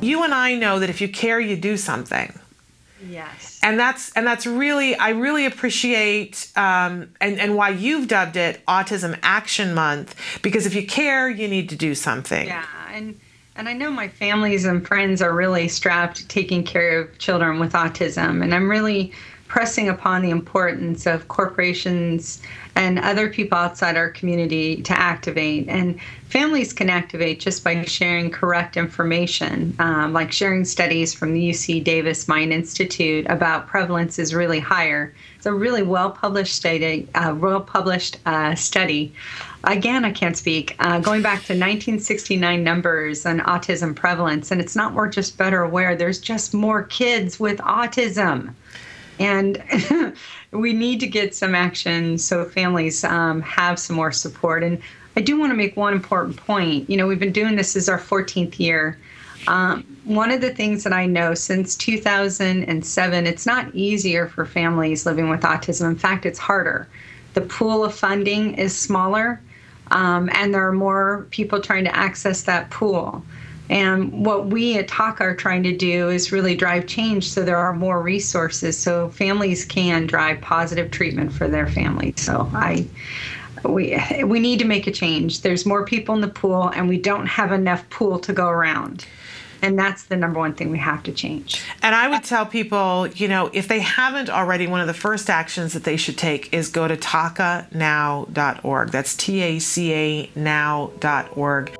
you and I know that if you care, you do something. Yes. And that's and that's really I really appreciate um, and and why you've dubbed it Autism Action Month because if you care, you need to do something. Yeah, and and I know my families and friends are really strapped taking care of children with autism, and I'm really pressing upon the importance of corporations and other people outside our community to activate. And families can activate just by sharing correct information, um, like sharing studies from the UC Davis Mind Institute about prevalence is really higher. It's a really well published study. Uh, well published uh, study. Again, I can't speak. Uh, going back to 1969 numbers on autism prevalence, and it's not we're just better aware. There's just more kids with autism and we need to get some action so families um, have some more support. And I do want to make one important point. You know, we've been doing this is our 14th year. Um, one of the things that I know since 2007, it's not easier for families living with autism. In fact, it's harder. The pool of funding is smaller, um, and there are more people trying to access that pool. And what we at TACA are trying to do is really drive change so there are more resources so families can drive positive treatment for their families. So I we we need to make a change. There's more people in the pool and we don't have enough pool to go around. And that's the number one thing we have to change. And I would tell people, you know, if they haven't already, one of the first actions that they should take is go to tacanow.org. That's T A C A now.org.